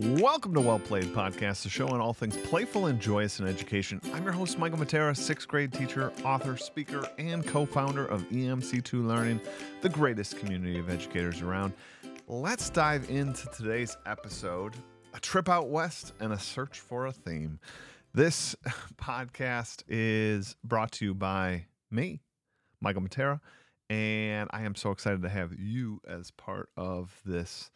Welcome to Well Played Podcast, the show on all things playful and joyous in education. I'm your host, Michael Matera, sixth grade teacher, author, speaker, and co founder of EMC2 Learning, the greatest community of educators around. Let's dive into today's episode a trip out west and a search for a theme. This podcast is brought to you by me, Michael Matera, and I am so excited to have you as part of this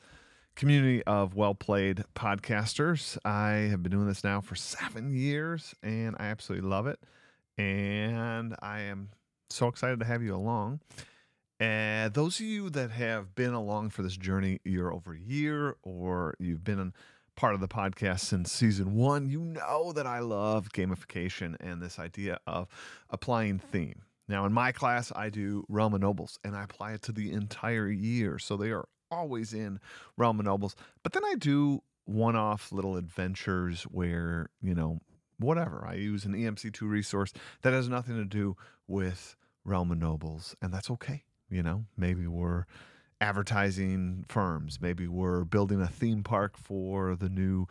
community of well played podcasters. I have been doing this now for seven years and I absolutely love it. And I am so excited to have you along. And those of you that have been along for this journey year over year, or you've been a part of the podcast since season one, you know that I love gamification and this idea of applying theme. Now, in my class, I do Realm Nobles and I apply it to the entire year. So they are always in Realm of Nobles. But then I do one off little adventures where, you know, whatever. I use an EMC2 resource that has nothing to do with Realm of Nobles, and that's okay. You know, maybe we're advertising firms, maybe we're building a theme park for the new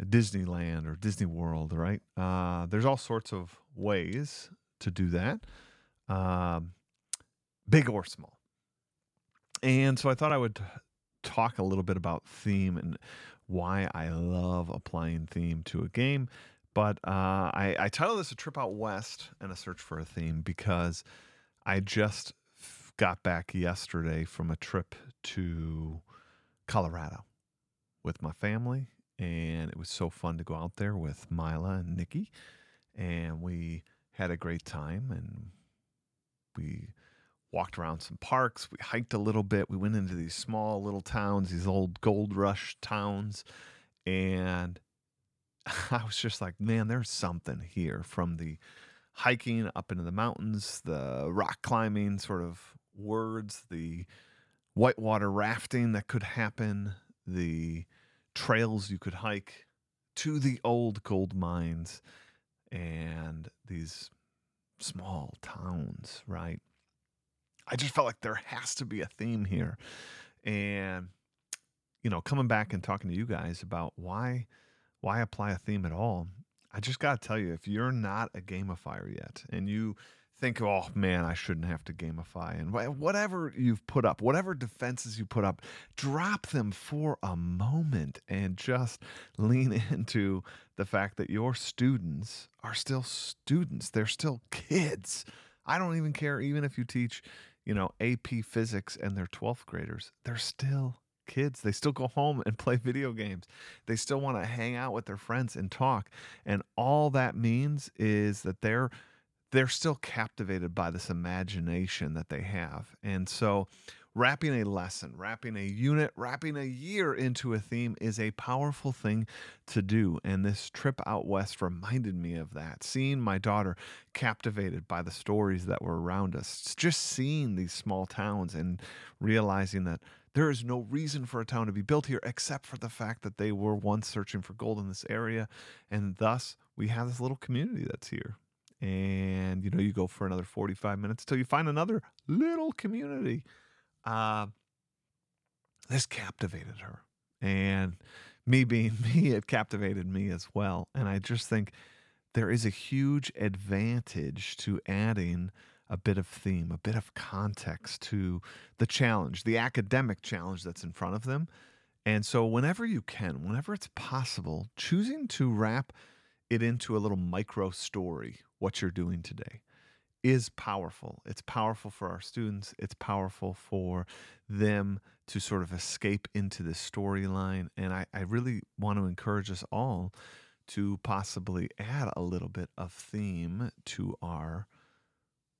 Disneyland or Disney World, right? Uh, there's all sorts of ways to do that, um, big or small. And so I thought I would talk a little bit about theme and why I love applying theme to a game. But uh, I, I titled this A Trip Out West and a Search for a Theme because I just got back yesterday from a trip to Colorado with my family. And it was so fun to go out there with Mila and Nikki. And we had a great time and we walked around some parks. We hiked a little bit. We went into these small little towns, these old gold rush towns. And I was just like, man, there's something here from the hiking up into the mountains, the rock climbing sort of words, the whitewater rafting that could happen, the trails you could hike to the old gold mines and these small towns, right? I just felt like there has to be a theme here. And you know, coming back and talking to you guys about why why apply a theme at all. I just got to tell you if you're not a gamifier yet and you think, "Oh man, I shouldn't have to gamify." And whatever you've put up, whatever defenses you put up, drop them for a moment and just lean into the fact that your students are still students. They're still kids. I don't even care even if you teach you know, AP physics and they're 12th graders, they're still kids. They still go home and play video games. They still want to hang out with their friends and talk. And all that means is that they're they're still captivated by this imagination that they have. And so wrapping a lesson, wrapping a unit, wrapping a year into a theme is a powerful thing to do. And this trip out west reminded me of that. Seeing my daughter captivated by the stories that were around us, just seeing these small towns and realizing that there is no reason for a town to be built here except for the fact that they were once searching for gold in this area. And thus, we have this little community that's here and you know you go for another 45 minutes till you find another little community uh, this captivated her. And me being me, it captivated me as well. And I just think there is a huge advantage to adding a bit of theme, a bit of context to the challenge, the academic challenge that's in front of them. And so, whenever you can, whenever it's possible, choosing to wrap it into a little micro story, what you're doing today is powerful. It's powerful for our students. It's powerful for them to sort of escape into this storyline. And I, I really want to encourage us all to possibly add a little bit of theme to our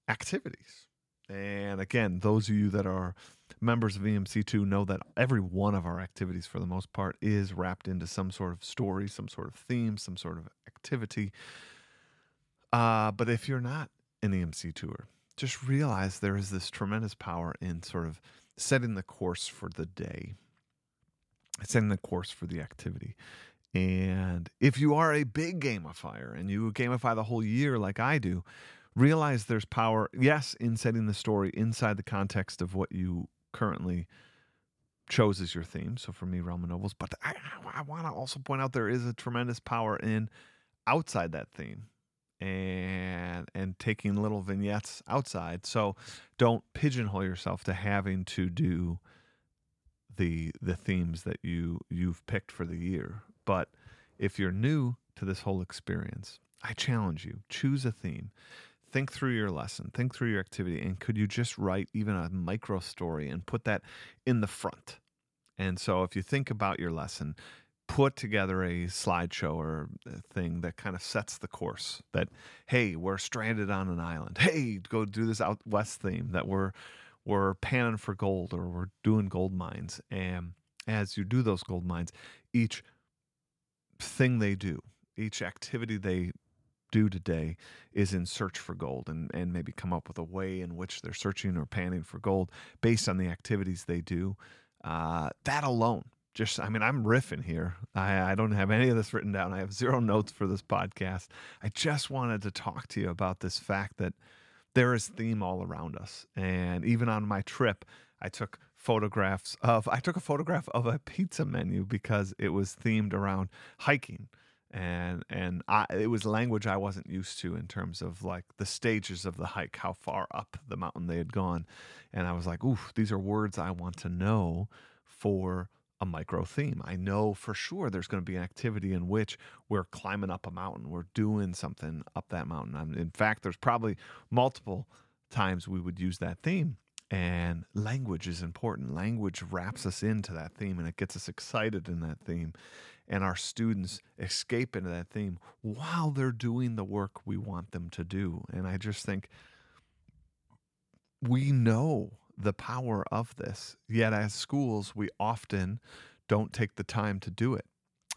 activities. And again, those of you that are members of EMC2 know that every one of our activities, for the most part, is wrapped into some sort of story, some sort of theme, some sort of activity. Uh, but if you're not an EMC tour. Just realize there is this tremendous power in sort of setting the course for the day, setting the course for the activity. And if you are a big gamifier and you gamify the whole year like I do, realize there's power, yes, in setting the story inside the context of what you currently chose as your theme. So for me, Realm of Nobles. But I, I want to also point out there is a tremendous power in outside that theme and and taking little vignettes outside. So don't pigeonhole yourself to having to do the the themes that you you've picked for the year. But if you're new to this whole experience, I challenge you, choose a theme. Think through your lesson, think through your activity, and could you just write even a micro story and put that in the front? And so if you think about your lesson, put together a slideshow or a thing that kind of sets the course that hey we're stranded on an island. Hey go do this out west theme that we're we're panning for gold or we're doing gold mines. And as you do those gold mines each thing they do each activity they do today is in search for gold and, and maybe come up with a way in which they're searching or panning for gold based on the activities they do. Uh, that alone just i mean i'm riffing here. I, I don't have any of this written down. I have zero notes for this podcast. I just wanted to talk to you about this fact that there is theme all around us. And even on my trip i took photographs of i took a photograph of a pizza menu because it was themed around hiking. And and I, it was language I wasn't used to in terms of like the stages of the hike, how far up the mountain they had gone, and I was like, "Ooh, these are words I want to know for a micro theme. I know for sure there's going to be an activity in which we're climbing up a mountain, we're doing something up that mountain. I'm, in fact, there's probably multiple times we would use that theme. And language is important. Language wraps us into that theme and it gets us excited in that theme. And our students escape into that theme while they're doing the work we want them to do. And I just think we know the power of this. Yet, as schools, we often don't take the time to do it.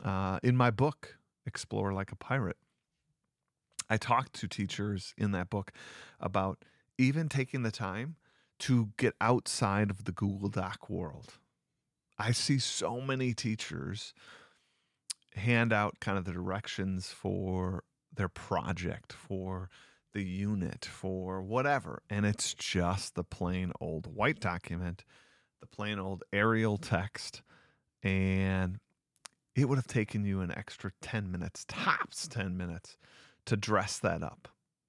Uh, in my book, Explore Like a Pirate, I talked to teachers in that book about even taking the time to get outside of the Google Doc world. I see so many teachers hand out kind of the directions for their project, for the unit for whatever. And it's just the plain old white document, the plain old Arial text. And it would have taken you an extra 10 minutes, tops 10 minutes, to dress that up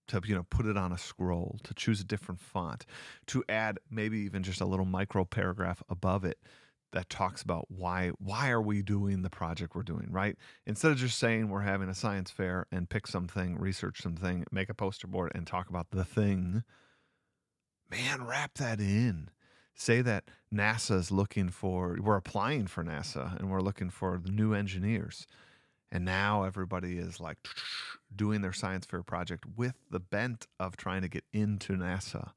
to you know put it on a scroll to choose a different font to add maybe even just a little micro paragraph above it that talks about why why are we doing the project we're doing right? Instead of just saying we're having a science fair and pick something research something make a poster board and talk about the thing man wrap that in. Say that nasa is looking for we're applying for nasa and we're looking for the new engineers. And now everybody is like doing their science fair project with the bent of trying to get into nasa.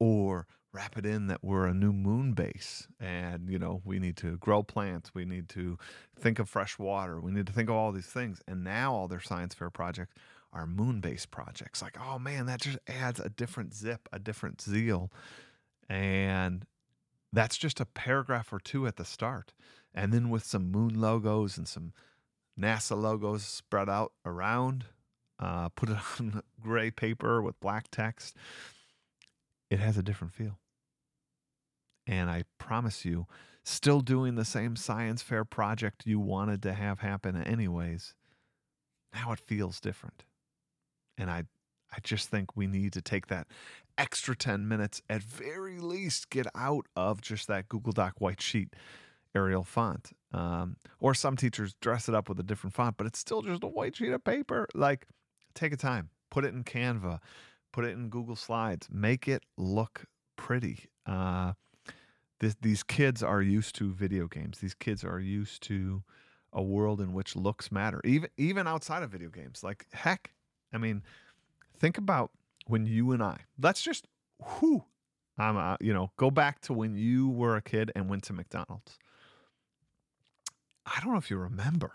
Or wrap it in that we're a new moon base. And you know we need to grow plants. We need to think of fresh water. We need to think of all these things. And now all their science fair projects are moon based projects. Like oh man that just adds a different zip a different zeal. And that's just a paragraph or two at the start. And then with some moon logos and some nasa logos spread out around uh, put it on gray paper with black text it has a different feel and I promise you, still doing the same science fair project you wanted to have happen anyways. Now it feels different. And I I just think we need to take that extra 10 minutes at very least get out of just that Google Doc white sheet Arial font. Um, or some teachers dress it up with a different font, but it's still just a white sheet of paper. Like, take a time, put it in Canva, put it in Google Slides, make it look pretty. Uh, this, these kids are used to video games. These kids are used to a world in which looks matter, even even outside of video games. Like heck, I mean, think about when you and I. Let's just whoo, I'm uh, you know go back to when you were a kid and went to McDonald's. I don't know if you remember,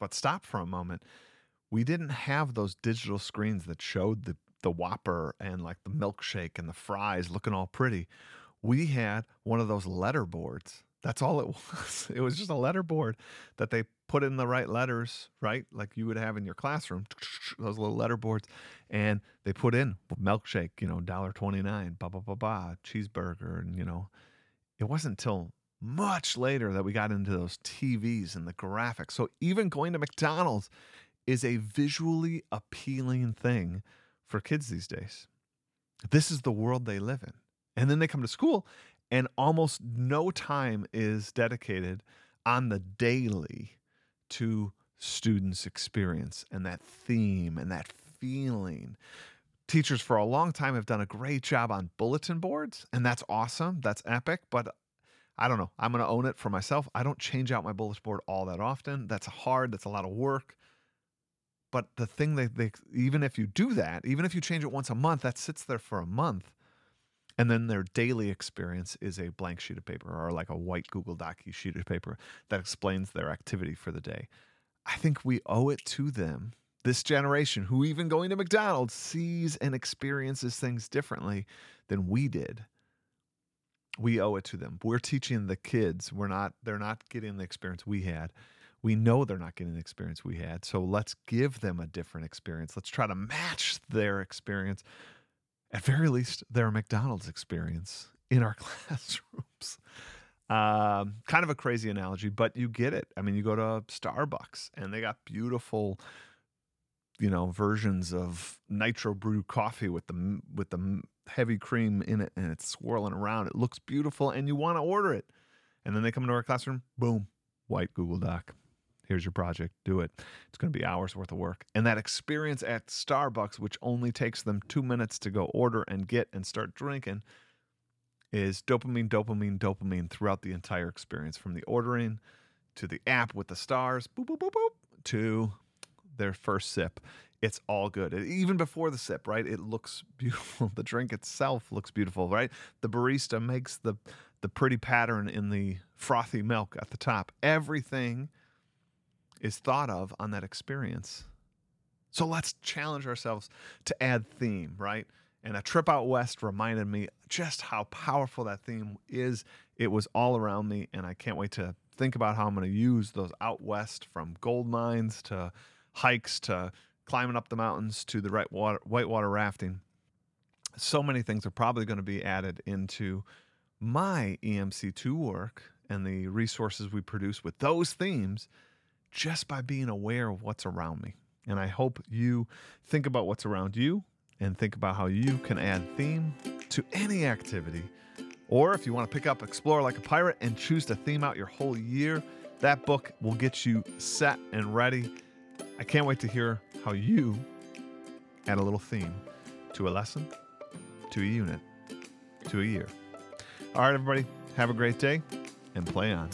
but stop for a moment. We didn't have those digital screens that showed the the Whopper and like the milkshake and the fries looking all pretty we had one of those letter boards. That's all it was. It was just a letter board that they put in the right letters, right? Like you would have in your classroom, those little letter boards. And they put in milkshake, you know, $1.29, blah, blah, blah, blah, cheeseburger. And, you know, it wasn't until much later that we got into those TVs and the graphics. So even going to McDonald's is a visually appealing thing for kids these days. This is the world they live in. And then they come to school, and almost no time is dedicated on the daily to students' experience and that theme and that feeling. Teachers for a long time have done a great job on bulletin boards, and that's awesome. That's epic. But I don't know. I'm going to own it for myself. I don't change out my bulletin board all that often. That's hard. That's a lot of work. But the thing that they, even if you do that, even if you change it once a month, that sits there for a month. And then their daily experience is a blank sheet of paper or like a white Google Doc sheet of paper that explains their activity for the day. I think we owe it to them, this generation who, even going to McDonald's, sees and experiences things differently than we did. We owe it to them. We're teaching the kids. We're not, they're not getting the experience we had. We know they're not getting the experience we had. So let's give them a different experience. Let's try to match their experience, at very least, their McDonald's experience in our classrooms. Um, kind of a crazy analogy, but you get it. I mean, you go to Starbucks and they got beautiful, you know, versions of nitro brew coffee with the with the heavy cream in it, and it's swirling around. It looks beautiful, and you want to order it. And then they come into our classroom, boom, white Google Doc. Here's your project. Do it. It's going to be hours worth of work. And that experience at Starbucks, which only takes them two minutes to go order and get and start drinking is dopamine, dopamine, dopamine throughout the entire experience from the ordering to the app with the stars, boop, boop, boop, boop, to their first sip. It's all good. Even before the sip, right? It looks beautiful. The drink itself looks beautiful, right? The barista makes the the pretty pattern in the frothy milk at the top. Everything is thought of on that experience. So let's challenge ourselves to add theme, right? And a trip out west reminded me just how powerful that theme is. It was all around me, and I can't wait to think about how I'm going to use those out west from gold mines to hikes to climbing up the mountains to the right water, whitewater rafting. So many things are probably going to be added into my EMC2 work and the resources we produce with those themes just by being aware of what's around me. And I hope you think about what's around you and think about how you can add theme to any activity. Or if you want to pick up Explore Like a Pirate and choose to theme out your whole year, that book will get you set and ready. I can't wait to hear how you add a little theme to a lesson, to a unit, to a year. All right, everybody, have a great day and play on.